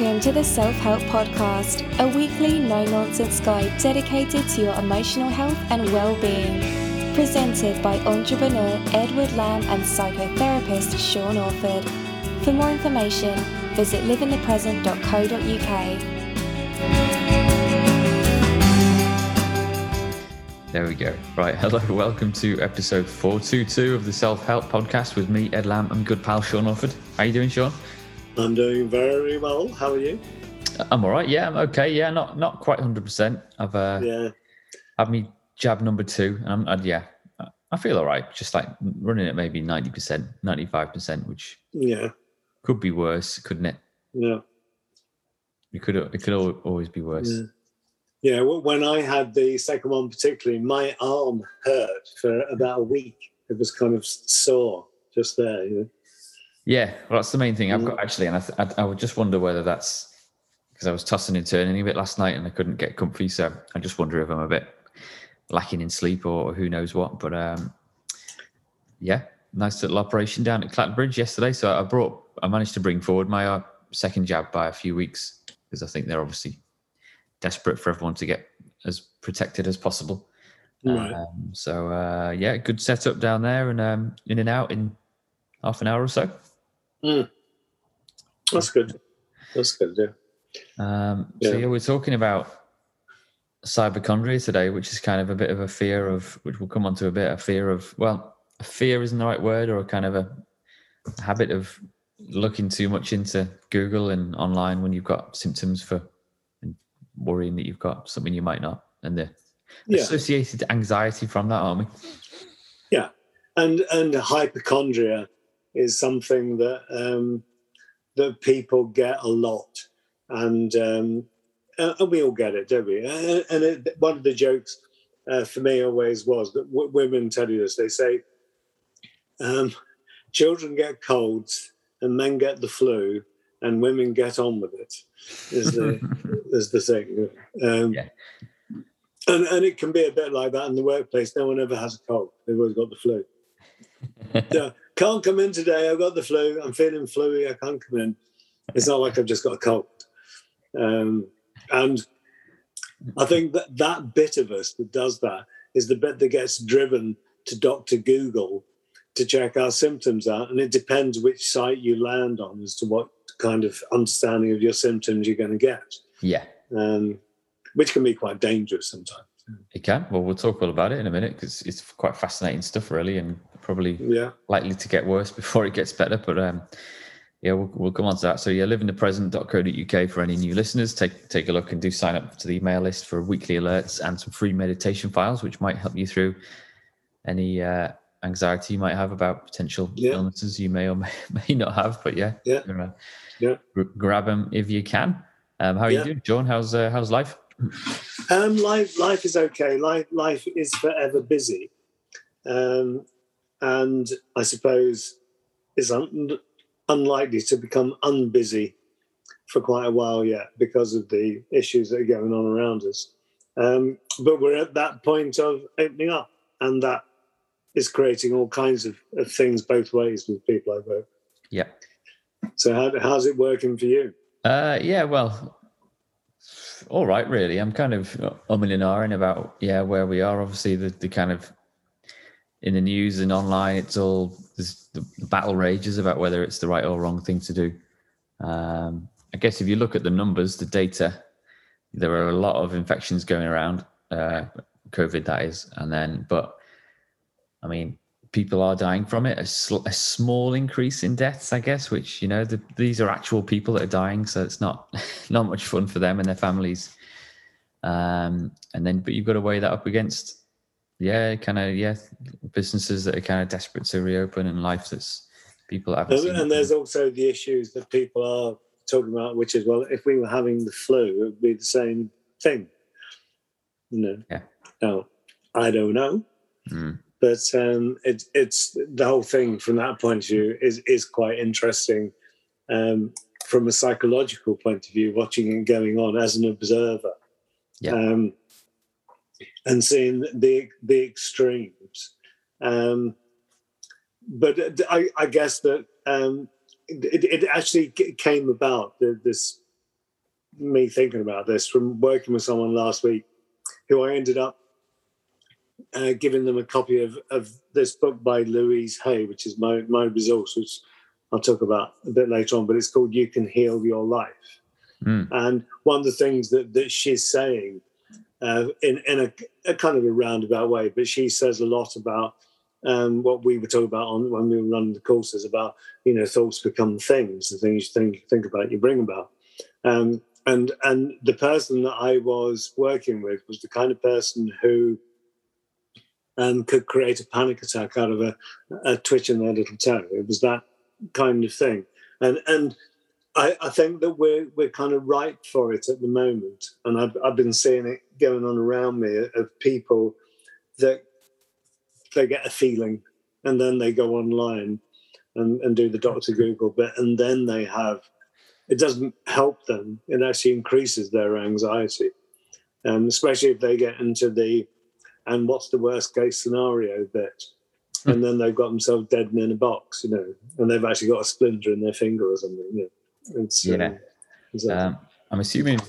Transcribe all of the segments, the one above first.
Welcome to the Self Help Podcast, a weekly no nonsense guide dedicated to your emotional health and well being. Presented by entrepreneur Edward Lamb and psychotherapist Sean Orford. For more information, visit liveinthepresent.co.uk. There we go. Right. Hello. Welcome to episode 422 of the Self Help Podcast with me, Ed Lamb, and good pal Sean Orford. How are you doing, Sean? I'm doing very well. How are you? I'm all right. Yeah, I'm okay. Yeah, not not quite 100%. I've uh, Yeah. had me jab number two, and I'm and yeah, I feel all right. Just like running at maybe 90%, 95%, which Yeah. could be worse, couldn't it? Yeah. It could it could always be worse. Yeah. Yeah. When I had the second one, particularly, my arm hurt for about a week. It was kind of sore just there. You know? Yeah, well, that's the main thing I've Mm. got actually, and I, th- I, I would just wonder whether that's because I was tossing and turning a bit last night and I couldn't get comfy. So I just wonder if I'm a bit lacking in sleep or who knows what. But um, yeah, nice little operation down at Clatterbridge yesterday. So I brought, I managed to bring forward my uh, second jab by a few weeks because I think they're obviously desperate for everyone to get as protected as possible. Right. Um, so uh, yeah, good setup down there and um, in and out in half an hour or so. That's good. That's good. Yeah. Um, So Yeah. yeah, we're talking about cyberchondria today, which is kind of a bit of a fear of, which we'll come on to a bit, a fear of, well, a fear isn't the right word, or a kind of a habit of looking too much into Google and online when you've got symptoms for and worrying that you've got something you might not, and the Yeah. associated anxiety from that, aren't we? Yeah, and and hypochondria is something that um, that people get a lot, and um, and we all get it, don't we? And and it, one of the jokes uh, for me always was that w- women tell you this. They say, um, "Children get colds, and men get the flu, and women get on with it." Is the is the thing. Um, Yeah. And, and it can be a bit like that in the workplace. No one ever has a cold. They've always got the flu. can't come in today. I've got the flu. I'm feeling fluey. I can't come in. It's not like I've just got a cold. Um, and I think that that bit of us that does that is the bit that gets driven to Dr. Google to check our symptoms out. And it depends which site you land on as to what kind of understanding of your symptoms you're going to get, yeah, um, which can be quite dangerous sometimes. it can. Well, we'll talk all about it in a minute because it's quite fascinating stuff, really, and probably Yeah. likely to get worse before it gets better. But um, yeah, we'll, we'll come on to that. So yeah, liveinthepresent.co.uk for any new listeners. Take take a look and do sign up to the email list for weekly alerts and some free meditation files, which might help you through any uh, anxiety you might have about potential Yeah. illnesses you may or may, may not have. But yeah, Yeah. Yeah. gr- grab them if you can. Um, how are Yeah. you doing, Sean? How's uh, how's life? Um, life, life is okay. Life, life is forever busy, um, and I suppose is un- unlikely to become unbusy for quite a while yet because of the issues that are going on around us. Um, but we're at that point of opening up, and that is creating all kinds of, of things both ways with people I work. Yeah. So, how, how's it working for you? Uh, yeah, well, all right, really. I'm kind of umming and ahhing about yeah where we are. Obviously, the, the kind of in the news and online, it's all the battle rages about whether it's the right or wrong thing to do. Um, I guess if you look at the numbers, the data, there are a lot of infections going around, uh, COVID that is, and then but I mean people are dying from it. A, sl- a small increase in deaths, I guess, which you know the, these are actual people that are dying, so it's not not much fun for them and their families. Um, and then, but you've got to weigh that up against, yeah, kind of yeah, businesses that are kind of desperate to reopen and life that's people haven't And, and there's also the issues that people are talking about, which is well, if we were having the flu, it would be the same thing. You know. Yeah. Now, I don't know, Mm. but um, it, it's the whole thing from that point of view is is quite interesting. Um, from a psychological point of view, watching it going on as an observer, Yeah. um, and seeing the the extremes. Um, but I, I guess that um, it, it actually came about this me thinking about this from working with someone last week who I ended up uh, giving them a copy of, of this book by Louise Hay, which is my, my resource, which I'll talk about a bit later on, but it's called You Can Heal Your Life. Mm. And one of the things that, that she's saying uh, in, in a, a, kind of a roundabout way, but she says a lot about um, what we were talking about on when we were running the courses about, you know, thoughts become things, the things you think, think about, you bring about. Um, and and the person that I was working with was the kind of person who um, could create a panic attack out of a, a twitch in their little toe. It was that kind of thing, and and I, I, think that we're we're kind of ripe for it at the moment, and I've I've been seeing it going on around me of people that they get a feeling, and then they go online and, and do the Doctor Google bit, and then they have it doesn't help them. It actually increases their anxiety, um, especially if they get into the and what's the worst case scenario bit. Hmm. And then they've got themselves dead and in a box, you know, and they've actually got a splinter in their finger or something. You know, it's, yeah. Um, um, I'm assuming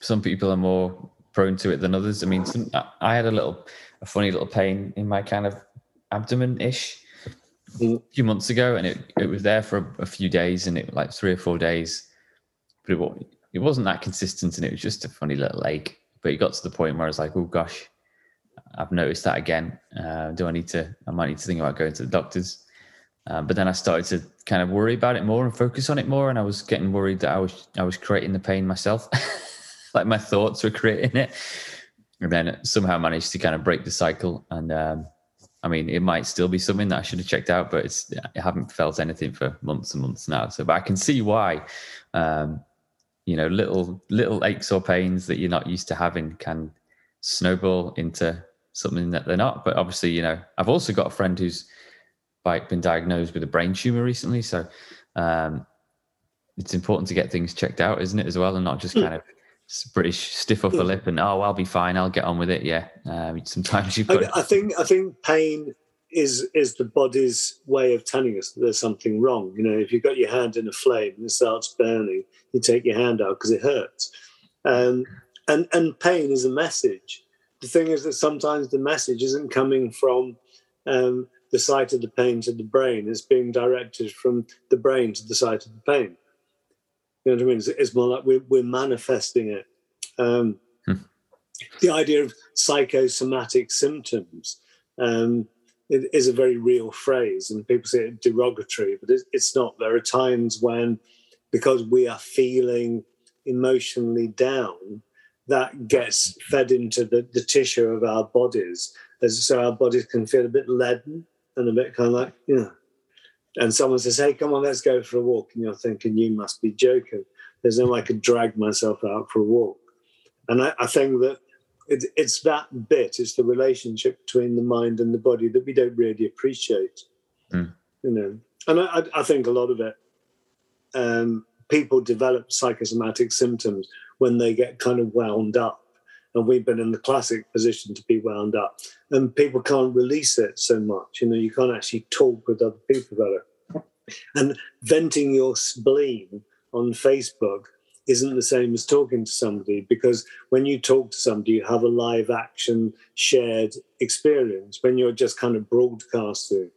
some people are more prone to it than others. I mean, some, I had a little, a funny little pain in my kind of abdomen ish mm. a few months ago, and it, it was there for a, a, few days, and it like three or four days, but it, it wasn't that consistent, and it was just a funny little ache. But it got to the point where I was like, oh gosh, I've noticed that again. Uh, do I need to? I might need to think about going to the doctors. Um, but then I started to kind of worry about it more and focus on it more, and I was getting worried that I was I was creating the pain myself, like my thoughts were creating it. And then somehow managed to kind of break the cycle. And um, I mean, it might still be something that I should have checked out, but it's I haven't felt anything for months and months now. So, but I can see why. Um, you know, little little aches or pains that you're not used to having can snowball into something that they're not. But obviously, you know, I've also got a friend who's been diagnosed with a brain tumor recently. So um, it's important to get things checked out, isn't it, as well, and not just hmm. kind of British stiff upper lip and oh, I'll be fine, I'll get on with it. Yeah, um, sometimes you've got. I, I think I think pain is is the body's way of telling us that there's something wrong. You know, if you've got your hand in a flame and it starts burning, you take your hand out because it hurts. Um, and and pain is a message the thing is that sometimes the message isn't coming from um, the site of the pain to the brain. It's being directed from the brain to the site of the pain. You know what I mean? It's, it's more like we're, we're manifesting it. Um, hmm. The idea of psychosomatic symptoms um, is a very real phrase, and people say it derogatory, but it, it's not. There are times when, because we are feeling emotionally down, that gets fed into the, the tissue of our bodies, as so our bodies can feel a bit leaden and a bit kind of like, you know. And someone says, "Hey, come on, let's go for a walk," and you're thinking, "You must be joking." There's no way I could drag myself out for a walk, and I, I think that it, it's that bit, it's the relationship between the mind and the body that we don't really appreciate. Mm. You know, and I, I, think a lot of it, um, people develop psychosomatic symptoms when they get kind of wound up. And we've been in the classic position to be wound up. And people can't release it so much. You know, you can't actually talk with other people about it. And venting your spleen on Facebook isn't the same as talking to somebody because when you talk to somebody, you have a live action shared experience. When you're just kind of broadcasting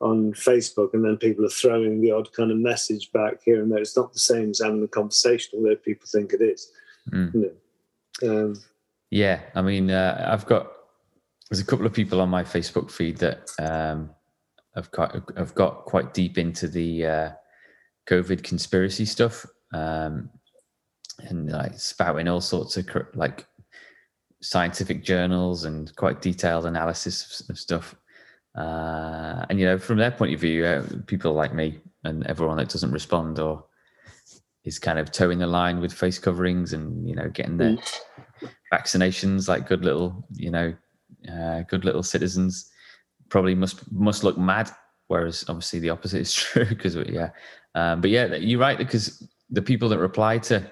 on Facebook and then people are throwing the odd kind of message back here and there, it's not the same as having a conversation, although people think it is. Mm. You know? um, yeah, I mean, uh, I've got there's a couple of people on my Facebook feed that um, have got have got quite deep into the uh, COVID conspiracy stuff um, and like spouting all sorts of like scientific journals and quite detailed analysis of, of stuff. Uh, and you know, from their point of view, uh, people like me and everyone that doesn't respond or is kind of toeing the line with face coverings and you know getting their mm. Vaccinations like good little you know uh, good little citizens probably must must look mad whereas obviously the opposite is true because yeah. Um, but yeah you're right because the people that reply to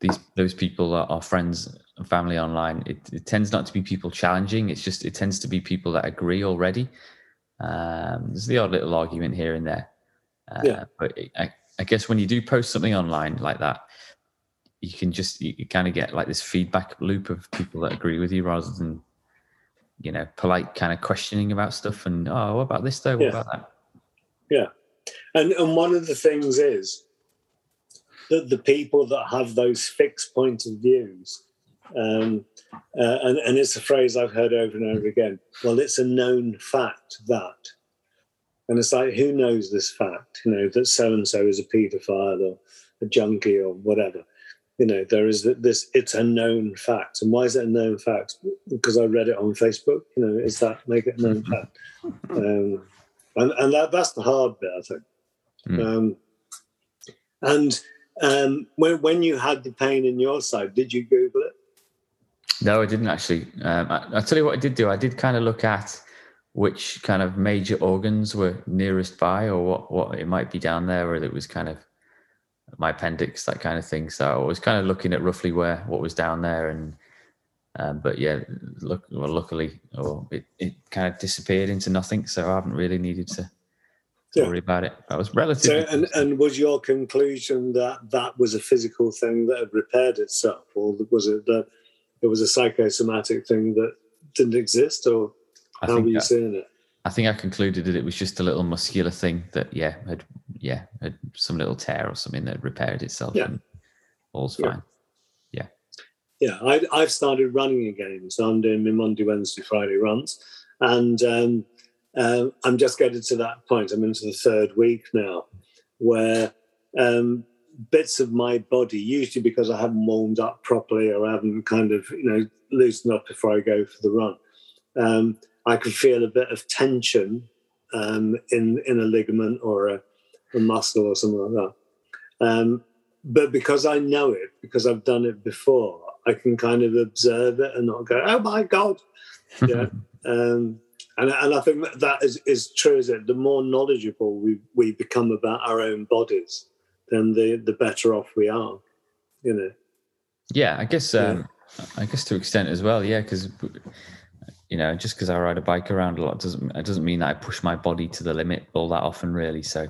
these those people are, are friends and family online. It, it, tends not to be people challenging it's just it tends to be people that agree already. Um, there's the odd little argument here and there. Uh, yeah. but I, I guess when you do post something online like that, you can just you, you kind of get like this feedback loop of people that agree with you rather than you know polite kind of questioning about stuff and oh what about this though what Yeah. about that Yeah, and and one of the things is that the people that have those fixed point of views, um, uh, and and it's a phrase I've heard over and over again. Well, it's a known fact that, and it's like who knows this fact? You know that so and so is a paedophile or a junkie or whatever. You know there is this. It's a known fact, and why is it a known fact? Because I read it on Facebook. You know, is that make it a known fact? Um, and and that, that's the hard bit, I think. Mm. Um, and um, when when you had the pain in your side, did you Google it? No, I didn't actually. Um, I, I'll tell you what I did do. I did kind of look at which kind of major organs were nearest by, or what what it might be down there, or it was kind of my appendix, that kind of thing. So I was kind of looking at roughly where what was down there, and um, but yeah, look, well, luckily, or it, it kind of disappeared into nothing. So I haven't really needed to, to Yeah. worry about it. I was So, relatively. and and was your conclusion that that was a physical thing that had repaired itself, or was it that it was a psychosomatic thing that didn't exist, or how were you I- seeing it? I think I concluded that it was just a little muscular thing that, yeah, had yeah had some little tear or something that repaired itself. Yeah. and all's Yeah. fine. Yeah, yeah. I, I've started running again, so I'm doing my Monday, Wednesday, Friday runs, and um, um, I'm just getting to that point. I'm into the third week now, where um, bits of my body, usually because I haven't warmed up properly or I haven't kind of you know loosened up before I go for the run, um, I can feel a bit of tension um, in in a ligament or a, a muscle or something like that. Um, but because I know it, because I've done it before, I can kind of observe it and not go, "Oh my god!" Yeah, um, and and I think that, that is is true. Is it the more knowledgeable we we become about our own bodies, then the the better off we are. You know. Yeah, I guess. Yeah. Um, I guess to extent as well. Yeah, because you know, just because I ride a bike around a lot doesn't it doesn't mean that I push my body to the limit all that often, really. So,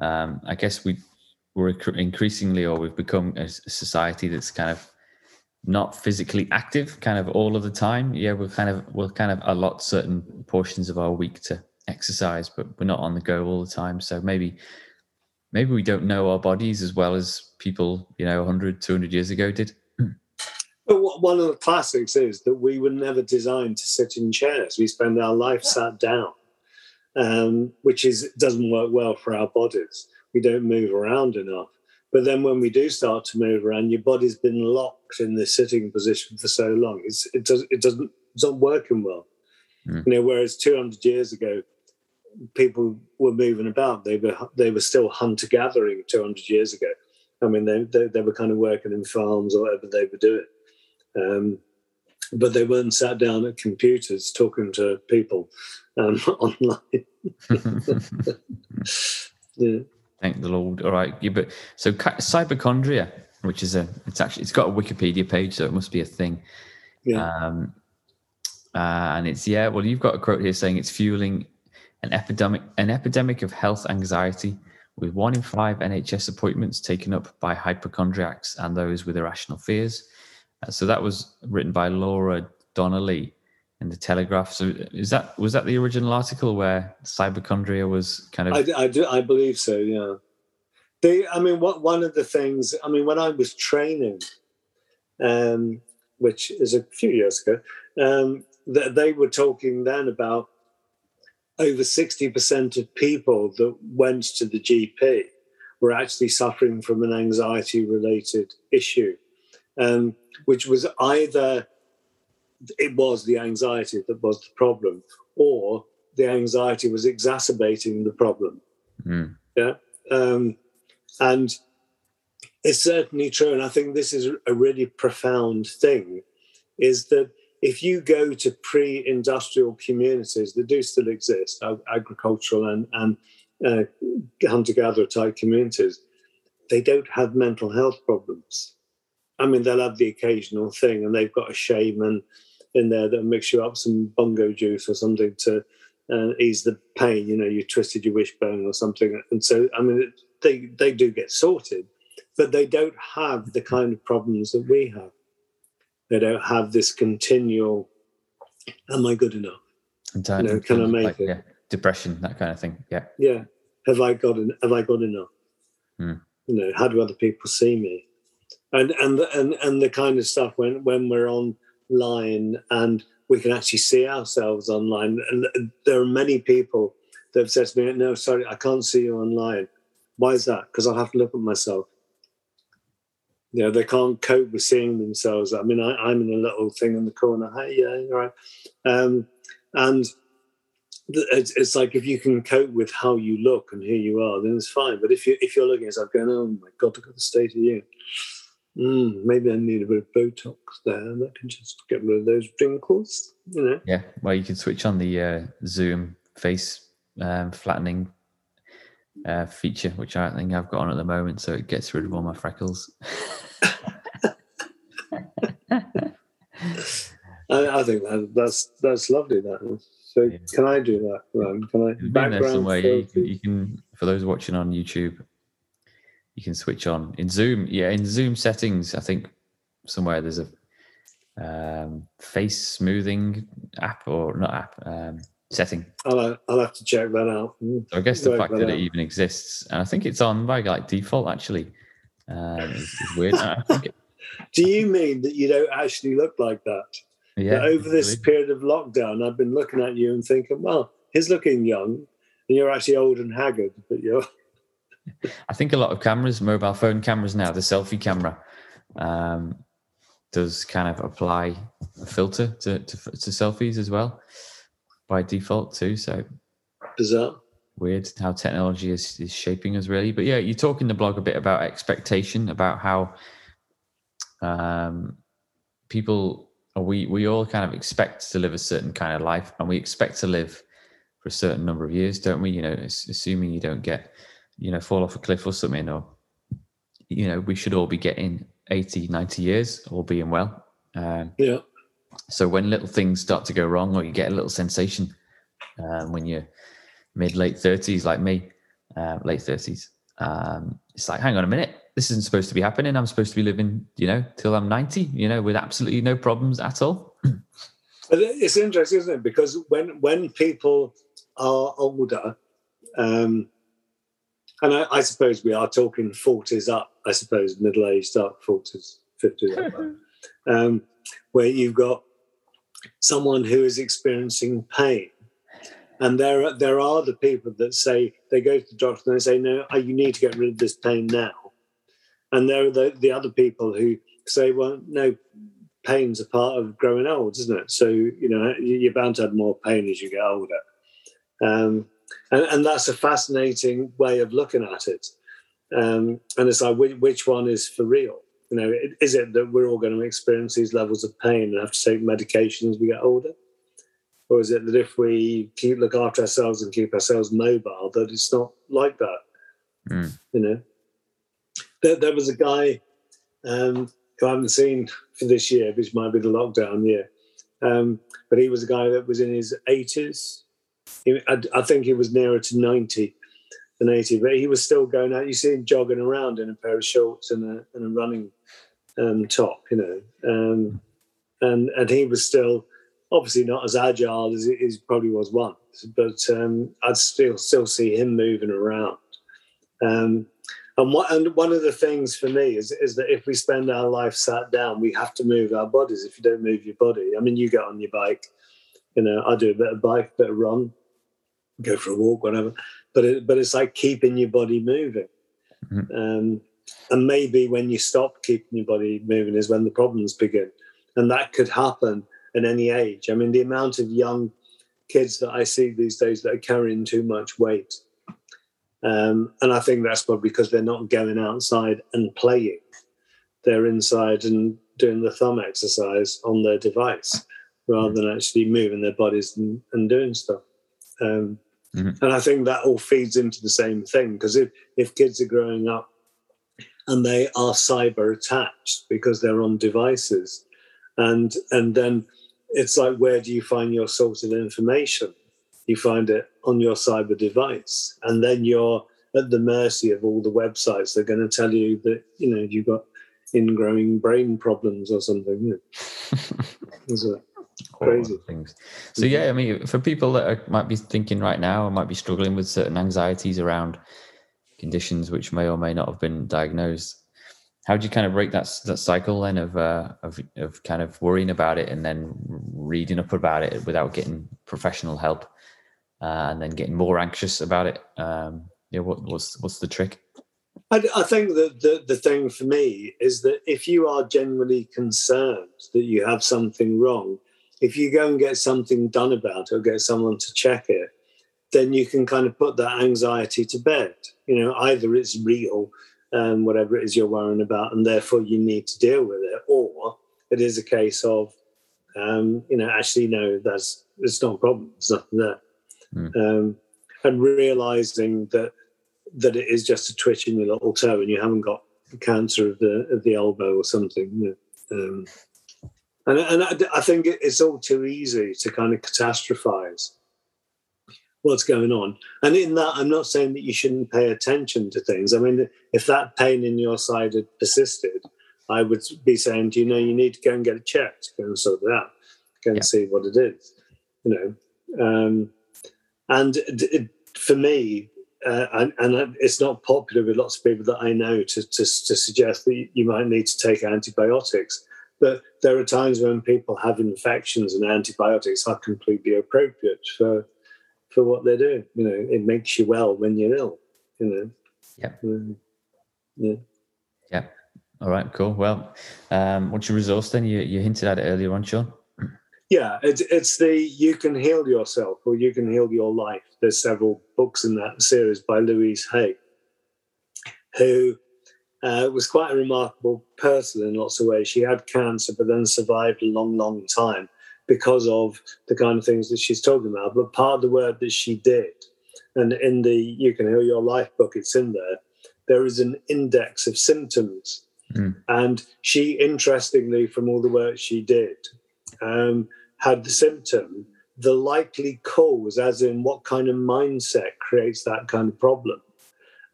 um, I guess we we're increasingly, or we've become a society that's kind of not physically active, kind of all of the time. Yeah, we're kind of we'll kind of allot certain portions of our week to exercise, but we're not on the go all the time. So maybe maybe we don't know our bodies as well as people, you know, 100, 200 years ago did. But one of the classics is that we were never designed to sit in chairs. We spend our life sat down, um, which is doesn't work well for our bodies. We don't move around enough. But then when we do start to move around, your body's been locked in the sitting position for so long. It's, it does it doesn't it's not working well. Mm. You know, whereas 200 years ago, people were moving about. They were they were still hunter gathering 200 years ago. I mean, they, they they were kind of working in farms or whatever they were doing, um, but they weren't sat down at computers talking to people um, online. Yeah. Thank the Lord. All right, yeah, but so cyberchondria, which is a, it's actually it's got a Wikipedia page, so it must be a thing. Yeah. Um, uh, and it's yeah. Well, you've got a quote here saying it's fueling an epidemic, an epidemic of health anxiety, with one in five NHS appointments taken up by hypochondriacs and those with irrational fears. Uh, so that was written by Laura Donnelly in the Telegraph. So is that was that the original article where cyberchondria was kind of I, I do. I believe so. Yeah. They. I mean, what one of the things. I mean, when I was training, um, which is a few years ago, um, that they were talking then about over sixty percent of people that went to the GP were actually suffering from an anxiety-related issue, um, which was either it was the anxiety that was the problem, or the anxiety was exacerbating the problem. Mm. Yeah. Um, and it's certainly true. And I think this is a really profound thing is that if you go to pre industrial communities that do still exist, agricultural and, and uh, hunter gatherer type communities, they don't have mental health problems. I mean, they'll have the occasional thing, and they've got a shaman in there that'll mix you up some bongo juice or something to uh, ease the pain. You know, you twisted your wishbone or something, and so I mean, they they do get sorted, but they don't have the kind of problems that we have. They don't have this continual, am I good enough? Entirely. You know, can I make like, it? Yeah, depression, that kind of thing. Yeah. Yeah. Have I got have I got enough? Hmm. You know, how do other people see me? And and and and the kind of stuff when when we're online and we can actually see ourselves online. And there are many people that have said to me, "No, sorry, I can't see you online." Why is that? Because I have to look at myself. You know, they can't cope with seeing themselves. I mean, I, I'm in a little thing in the corner. Hey, yeah, right. Um, and it's, it's like if you can cope with how you look and who you are, then it's fine. But if you if you're looking at yourself going, "Oh my God, look at the state of you," mm, maybe I need a bit of Botox there, and that can just get rid of those wrinkles. You know, Yeah. Well, you can switch on the uh, Zoom face um, flattening uh, feature, which I think I've got on at the moment, so it gets rid of all my freckles. I, I think that, that's that's lovely. That so Yeah. can I do that? Can I It's been there background somewhere. Yeah, you, can, you can, for those watching on YouTube, you can switch on in Zoom. Yeah, in Zoom settings, I think somewhere there's a um, face smoothing app or not app um, setting. I'll, I'll have to check that out. Mm. So I guess the fact that that it even exists, and I think it's on by like default actually, um, weird. It- Do you mean that you don't actually look like that? yeah, That over this really. period of lockdown, I've been looking at you and thinking, well, he's looking young, and you're actually old and haggard, but you're I think a lot of cameras, mobile phone cameras now, the selfie camera, um, does kind of apply a filter to, to to selfies as well by default too. So bizarre. weird how technology is, is shaping us really. But yeah, you talk in the blog a bit about expectation, about how um, people we we all kind of expect to live a certain kind of life, and we expect to live for a certain number of years, don't we? You know, as- assuming you don't get you know fall off a cliff or something, or you know, we should all be getting 80, 90 years, all being well. Um, Yeah. so when little things start to go wrong, or you get a little sensation um, when you're mid late thirties, like me, uh, late thirties, um, it's like, hang on a minute, this isn't supposed to be happening. I'm supposed to be living, you know, till I'm ninety, you know, with absolutely no problems at all. It's interesting, isn't it? Because when when people are older, um, and I, I suppose we are talking forties up. I suppose middle aged up, forties, fifties up, um, where you've got someone who is experiencing pain. And there, are- there are the people that say they go to the doctor and they say, "No, you need to get rid of this pain now." And there are the, the other people who say, "Well, no, pain's a part of growing old, isn't it? So you know you- you're bound to have more pain as you get older, um, and, and that's a fascinating way of looking at it. Um, and it's like which, which one is for real? You know, is it that we're all going to experience these levels of pain and have to take medication as we get older, or is it that if we keep look after ourselves and keep ourselves mobile, that it's not like that? Mm. You know, there, there was a guy um, who I haven't seen for this year, which might be the lockdown year. Um, but he was a guy that was in his 80s. He, I, I think he was nearer to 90 than 80, but he was still going out. You see him jogging around in a pair of shorts and a, and a running um, top, you know. Um, and, and he was still obviously not as agile as he, probably was once, but um, I'd still still see him moving around. Um, and, what, and one of the things for me is, is that if we spend our life sat down, we have to move our bodies. If you don't move your body, I mean, you get on your bike, you know, I do a bit of bike, bit of run, go for a walk, whatever. But it, but it's like keeping your body moving. Mhm. Um, and maybe when you stop keeping your body moving is when the problems begin, and that could happen at any age. I mean, the amount of young kids that I see these days that are carrying too much weight. Um, and I think that's probably because they're not going outside and playing. They're inside and doing the thumb exercise on their device rather than actually moving their bodies and, and doing stuff. Um, Mhm. And I think that all feeds into the same thing because if, if kids are growing up and they are cyber attached because they're on devices, and and then it's like where do you find your source of information? You find it on your cyber device, and then you're at the mercy of all the websites. They're going to tell you that you know you've got ingrowing brain problems or something. Know. crazy things. So yeah, I mean, for people that are, might be thinking right now, or might be struggling with certain anxieties around conditions which may or may not have been diagnosed, how do you kind of break that that cycle then of uh, of of kind of worrying about it and then reading up about it without getting professional help, uh, and then getting more anxious about it? Um, yeah, what, what's what's the trick? I, I think that the, the thing for me is that if you are genuinely concerned that you have something wrong, if you go and get something done about it or get someone to check it, then you can kind of put that anxiety to bed. You know, either it's real, um, whatever it is you're worrying about, and therefore you need to deal with it, or it is a case of, um, you know, actually, no, that's it's not a problem. There's nothing there, mm. um, and realizing that that it is just a twitch in your little toe, and you haven't got cancer of the of the elbow or something. You know? um, and and I, I think it's all too easy to kind of catastrophize what's going on. And in that, I'm not saying that you shouldn't pay attention to things. I mean, if that pain in your side had persisted, I would be saying, do you know, you need to go and get it checked, go and sort it out, go and yeah. see what it is, you know. Um, and it, for me, uh, and, and, it's not popular with lots of people that I know to, to, to suggest that you might need to take antibiotics. But there are times when people have infections and antibiotics are completely appropriate for for what they're doing. You know, it makes you well when you're ill. You know. Yeah. Um, yeah. Yeah. All right. Cool. Well, um, what's your resource then? You you hinted at it earlier on, Sean. Yeah, it's it's the you can heal yourself or you can heal your life. There's several books in that series by Louise Hay, who uh, was quite a remarkable person in lots of ways. She had cancer, but then survived a long, long time because of the kind of things that she's talking about. But part of the work that she did, and in the You Can Heal Your Life book, it's in there, there is an index of symptoms. Mm. And she, interestingly, from all the work she did, um, had the symptom, the likely cause, as in what kind of mindset creates that kind of problem.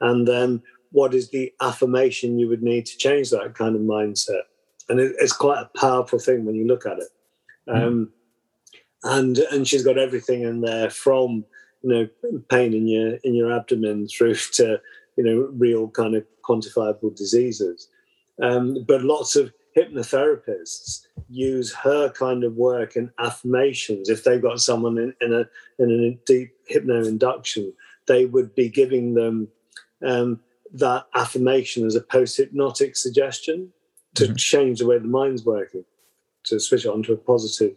And then what is the affirmation you would need to change that kind of mindset? And it, it's quite a powerful thing when you look at it. Mm. Um, and and she's got everything in there from you know pain in your in your abdomen through to you know real kind of quantifiable diseases. Um, but lots of hypnotherapists use her kind of work and affirmations. If they've got someone in, in a in a deep hypno induction, they would be giving them um, that affirmation as a post hypnotic suggestion to mm-hmm. change the way the mind's working, to switch it onto a positive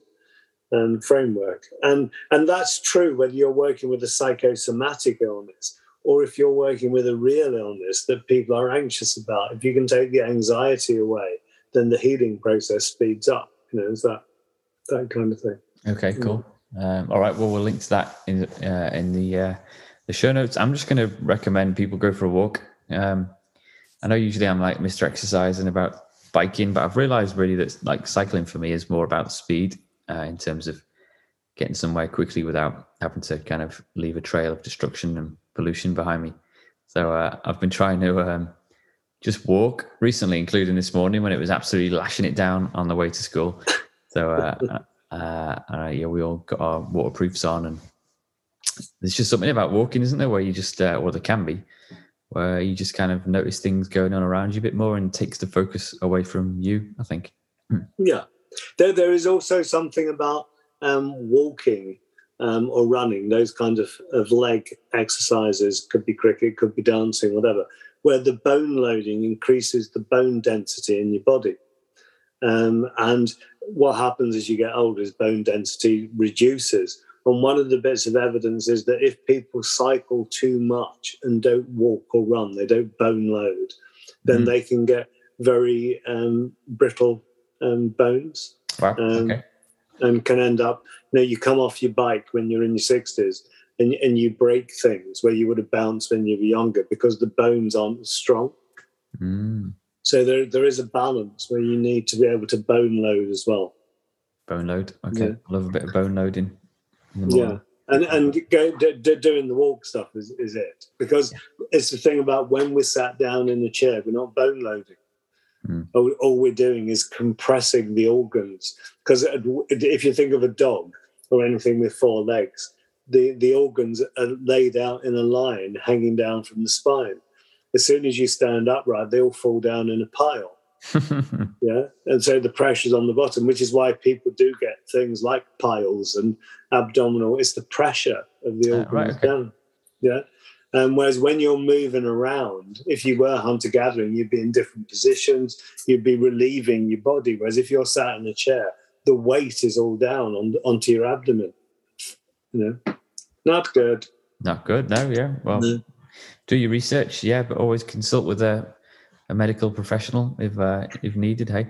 um, framework. And, and that's true whether you're working with a psychosomatic illness or if you're working with a real illness that people are anxious about. If you can take the anxiety away, then the healing process speeds up. You know, it's that, that kind of thing. Okay, cool. Um, all right. Well, we'll link to that in uh, in the uh, the show notes. I'm just going to recommend people go for a walk um, I know usually I'm like Mr. Exercise and about biking, but I've realized really that like cycling for me is more about speed uh, in terms of getting somewhere quickly without having to kind of leave a trail of destruction and pollution behind me. So uh, I've been trying to um, just walk recently, including this morning when it was absolutely lashing it down on the way to school. So uh, uh, uh yeah, we all got our waterproofs on, and there's just something about walking, isn't there, where you just, uh, or there can be, where you just kind of notice things going on around you a bit more and takes the focus away from you, I think. Yeah. There, there is also something about um, walking um, or running, those kinds of, of leg exercises, could be cricket, could be dancing, whatever, where the bone loading increases the bone density in your body. Um, and what happens as you get older is bone density reduces. And one of the bits of evidence is that if people cycle too much and don't walk or run, they don't bone load, then mm-hmm. they can get very um, brittle um, bones. Wow. Um, okay. And can end up, you know, you come off your bike when you're in your 60s and, and you break things where you would have bounced when you were younger because the bones aren't strong. Mm. So there, there is a balance where you need to be able to bone load as well. Bone load. Okay. Yeah. Love a bit of bone loading yeah and and go, d- d- doing the walk stuff is, is it because it's the thing about when we're sat down in a chair, we're not bone loading. Mm. All, all we're doing is compressing the organs. Because if you think of a dog or anything with four legs, the, the organs are laid out in a line hanging down from the spine. As soon as you stand upright, they all fall down in a pile. yeah. And so the pressure's on the bottom, which is why people do get things like piles and abdominal. It's the pressure of the Ah, organs right, okay. down. Yeah. Um, whereas when you're moving around, if you were hunter gathering, you'd be in different positions, you'd be relieving your body. Whereas if you're sat in a chair, the weight is all down on, onto your abdomen. You know, not good. Not good. No, yeah. Well, No. do your research, yeah, but always consult with a, a medical professional if uh, if needed. Hey,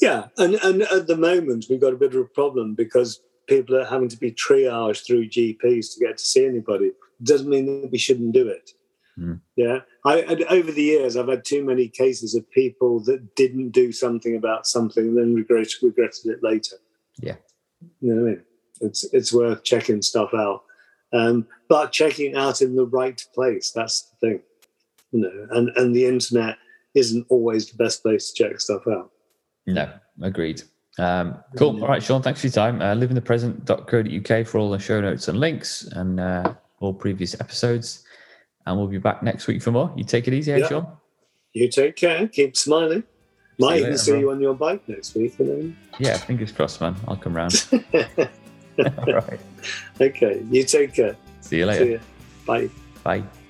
Yeah, and and at the moment we've got a bit of a problem because people are having to be triaged through GPs to get to see anybody. Doesn't mean that we shouldn't do it. Hmm. Yeah, I, over the years I've had too many cases of people that didn't do something about something and then regret, regretted it later. Yeah. you know what I mean. It's it's worth checking stuff out, um, but checking out in the right place. That's the thing, you know. And and the internet isn't always the best place to check stuff out. no, agreed. Um, cool. All right, Sean. Thanks for your time. Uh, liveinthepresent.co.uk for all the show notes and links and uh, all previous episodes. And we'll be back next week for more. You take it easy, hey, Yeah. Sean. You take care. Keep smiling. Might even see you on your bike next week. You Yeah, fingers crossed, man. I'll come round. all right. okay. You take care. See you See later. you. Bye. Bye.